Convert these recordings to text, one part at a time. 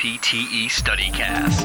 NPTE StudyCast.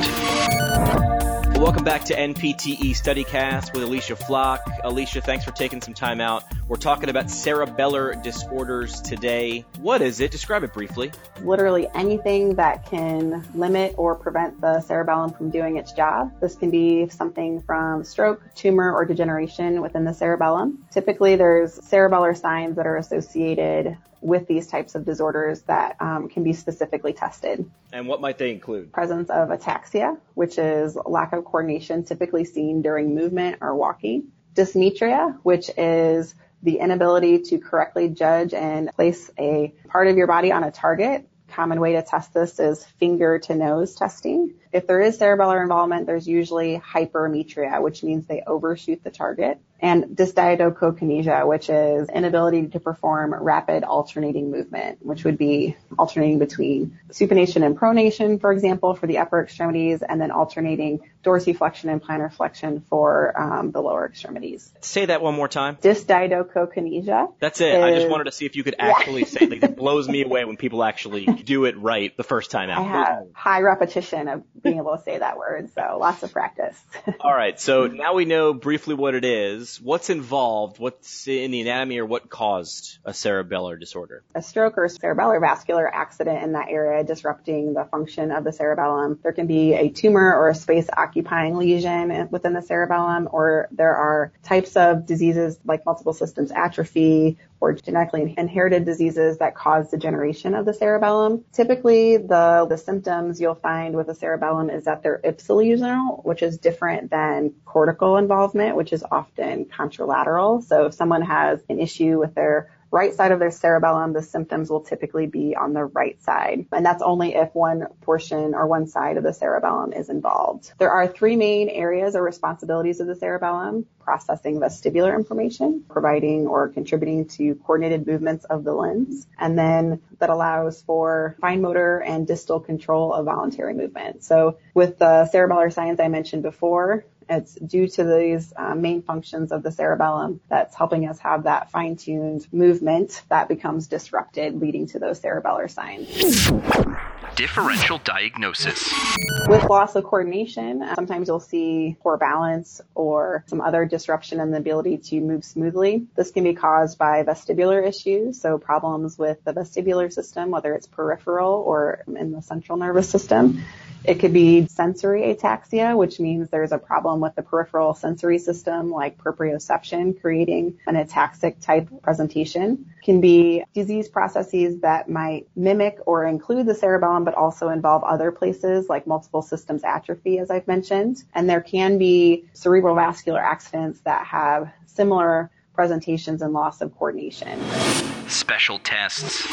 Welcome back to NPTE StudyCast with Alicia Flock. Alicia, thanks for taking some time out. We're talking about cerebellar disorders today. What is it? Describe it briefly. Literally anything that can limit or prevent the cerebellum from doing its job. This can be something from stroke, tumor, or degeneration within the cerebellum. Typically, there's cerebellar signs that are associated with these types of disorders that um, can be specifically tested. And what might they include? Presence of ataxia, which is lack of coordination typically seen during movement or walking. Dysmetria, which is the inability to correctly judge and place a part of your body on a target. Common way to test this is finger to nose testing. If there is cerebellar involvement, there's usually hypermetria, which means they overshoot the target and dysdiadochokinesia, which is inability to perform rapid alternating movement, which would be alternating between supination and pronation, for example, for the upper extremities, and then alternating dorsiflexion and plantar flexion for um, the lower extremities. Say that one more time. Dysdiadochokinesia. That's it. Is, I just wanted to see if you could actually yeah. say it. Like, it blows me away when people actually do it right the first time out. I have high repetition of being able to say that word, so lots of practice. All right, so now we know briefly what it is what's involved, what's in the anatomy, or what caused a cerebellar disorder? A stroke or cerebellar vascular accident in that area disrupting the function of the cerebellum. There can be a tumor or a space occupying lesion within the cerebellum, or there are types of diseases like multiple systems atrophy or genetically inherited diseases that cause degeneration of the cerebellum. Typically, the, the symptoms you'll find with the cerebellum is that they're ipsilateral, which is different than cortical involvement, which is often contralateral. So if someone has an issue with their right side of their cerebellum, the symptoms will typically be on the right side. And that's only if one portion or one side of the cerebellum is involved. There are three main areas or responsibilities of the cerebellum. Processing vestibular information, providing or contributing to coordinated movements of the limbs, and then that allows for fine motor and distal control of voluntary movement. So with the cerebellar signs I mentioned before, it's due to these uh, main functions of the cerebellum that's helping us have that fine-tuned movement that becomes disrupted, leading to those cerebellar signs. Differential diagnosis. With loss of coordination, uh, sometimes you'll see poor balance or some other disruption in the ability to move smoothly. This can be caused by vestibular issues, so problems with the vestibular system, whether it's peripheral or in the central nervous system. It could be sensory ataxia, which means there's a problem with the peripheral sensory system like proprioception, creating an ataxic type presentation. It Can be disease processes that might mimic or include the cerebellum, but also involve other places like multiple systems atrophy, as I've mentioned. And there can be cerebral vascular accidents that have similar presentations and loss of coordination. Special tests.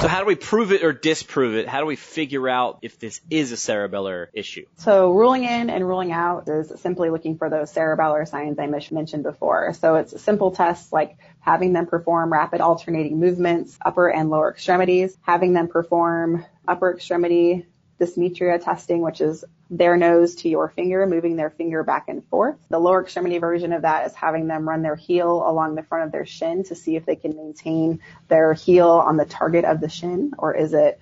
So how do we prove it or disprove it? How do we figure out if this is a cerebellar issue? So ruling in and ruling out is simply looking for those cerebellar signs I mentioned before. So it's simple tests like having them perform rapid alternating movements, upper and lower extremities, having them perform upper extremity dysmetria testing, which is their nose to your finger, moving their finger back and forth. The lower extremity version of that is having them run their heel along the front of their shin to see if they can maintain their heel on the target of the shin, or is it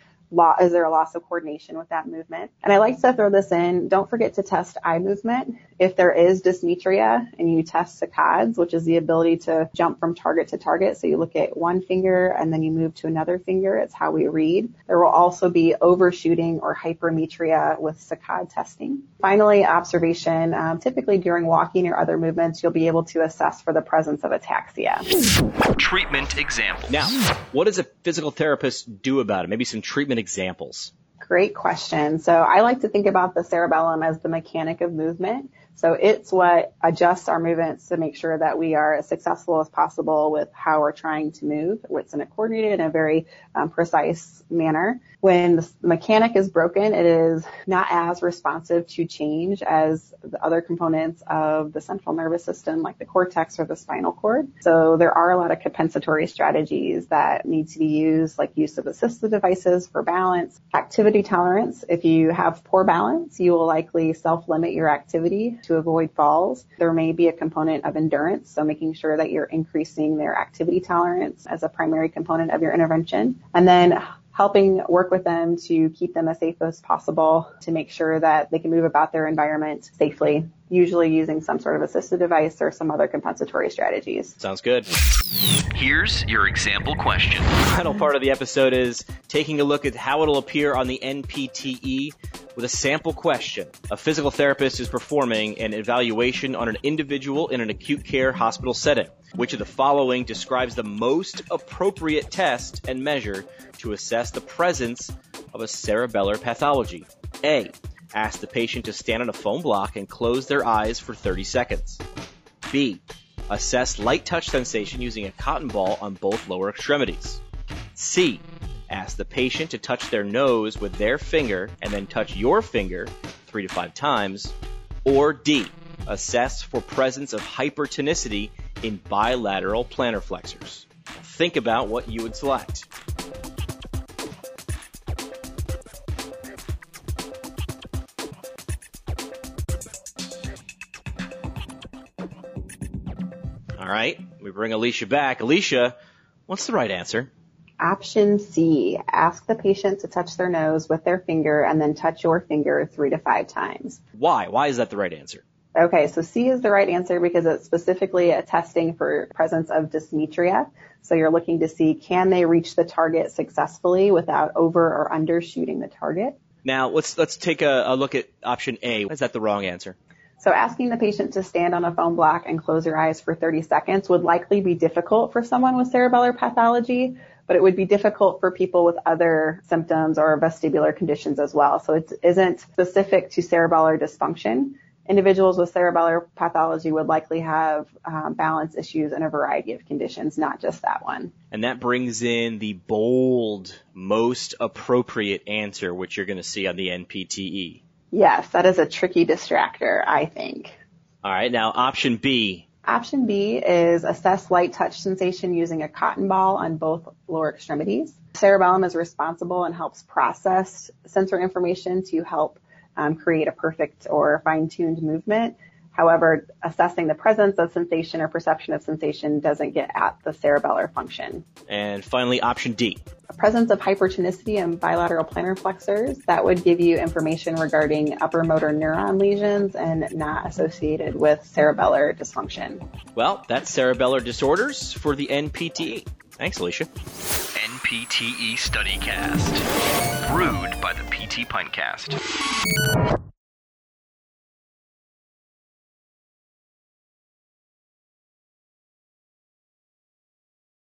is there a loss of coordination with that movement? And I like to throw this in. Don't forget to test eye movement. If there is dysmetria and you test saccades, which is the ability to jump from target to target. So you look at one finger and then you move to another finger. It's how we read. There will also be overshooting or hypermetria with saccade testing. Finally, observation. Um, typically during walking or other movements, you'll be able to assess for the presence of ataxia. Treatment example. Now, what does a physical therapist do about it? Maybe some treatment examples. Great question. So I like to think about the cerebellum as the mechanic of movement. So it's what adjusts our movements to make sure that we are as successful as possible with how we're trying to move. It's in a coordinated and a very um, precise manner. When the mechanic is broken, it is not as responsive to change as the other components of the central nervous system, like the cortex or the spinal cord. So there are a lot of compensatory strategies that need to be used, like use of assistive devices for balance, activity tolerance. If you have poor balance, you will likely self-limit your activity to avoid falls. There may be a component of endurance, so making sure that you're increasing their activity tolerance as a primary component of your intervention. And then helping work with them to keep them as safe as possible to make sure that they can move about their environment safely, usually using some sort of assistive device or some other compensatory strategies. Sounds good. Here's your example question. The final part of the episode is taking a look at how it'll appear on the NPTE with a sample question. A physical therapist is performing an evaluation on an individual in an acute care hospital setting. Which of the following describes the most appropriate test and measure to assess the presence of a cerebellar pathology? A. Ask the patient to stand on a foam block and close their eyes for 30 seconds. B. Assess light touch sensation using a cotton ball on both lower extremities. C. Ask the patient to touch their nose with their finger and then touch your finger three to five times. Or D. Assess for presence of hypertonicity in bilateral plantar flexors. Think about what you would select. Bring Alicia back. Alicia, what's the right answer? Option C, ask the patient to touch their nose with their finger and then touch your finger three to five times. Why? Why is that the right answer? Okay, so C is the right answer because it's specifically a testing for presence of dysmetria. So you're looking to see can they reach the target successfully without over or undershooting the target. Now let's let's take a, a look at option A. Is that the wrong answer? So asking the patient to stand on a foam block and close their eyes for 30 seconds would likely be difficult for someone with cerebellar pathology, but it would be difficult for people with other symptoms or vestibular conditions as well. So it isn't specific to cerebellar dysfunction. Individuals with cerebellar pathology would likely have um, balance issues in a variety of conditions, not just that one. And that brings in the bold, most appropriate answer, which you're going to see on the NPTE. Yes, that is a tricky distractor, I think. All right, now option B. Option B is assess light touch sensation using a cotton ball on both lower extremities. Cerebellum is responsible and helps process sensor information to help um, create a perfect or fine-tuned movement. However, assessing the presence of sensation or perception of sensation doesn't get at the cerebellar function. And finally, option D. A presence of hypertonicity in bilateral plantar flexors that would give you information regarding upper motor neuron lesions and not associated with cerebellar dysfunction. Well, that's cerebellar disorders for the NPTE. Thanks, Alicia. NPTE StudyCast. Brewed by the PT Pintcast.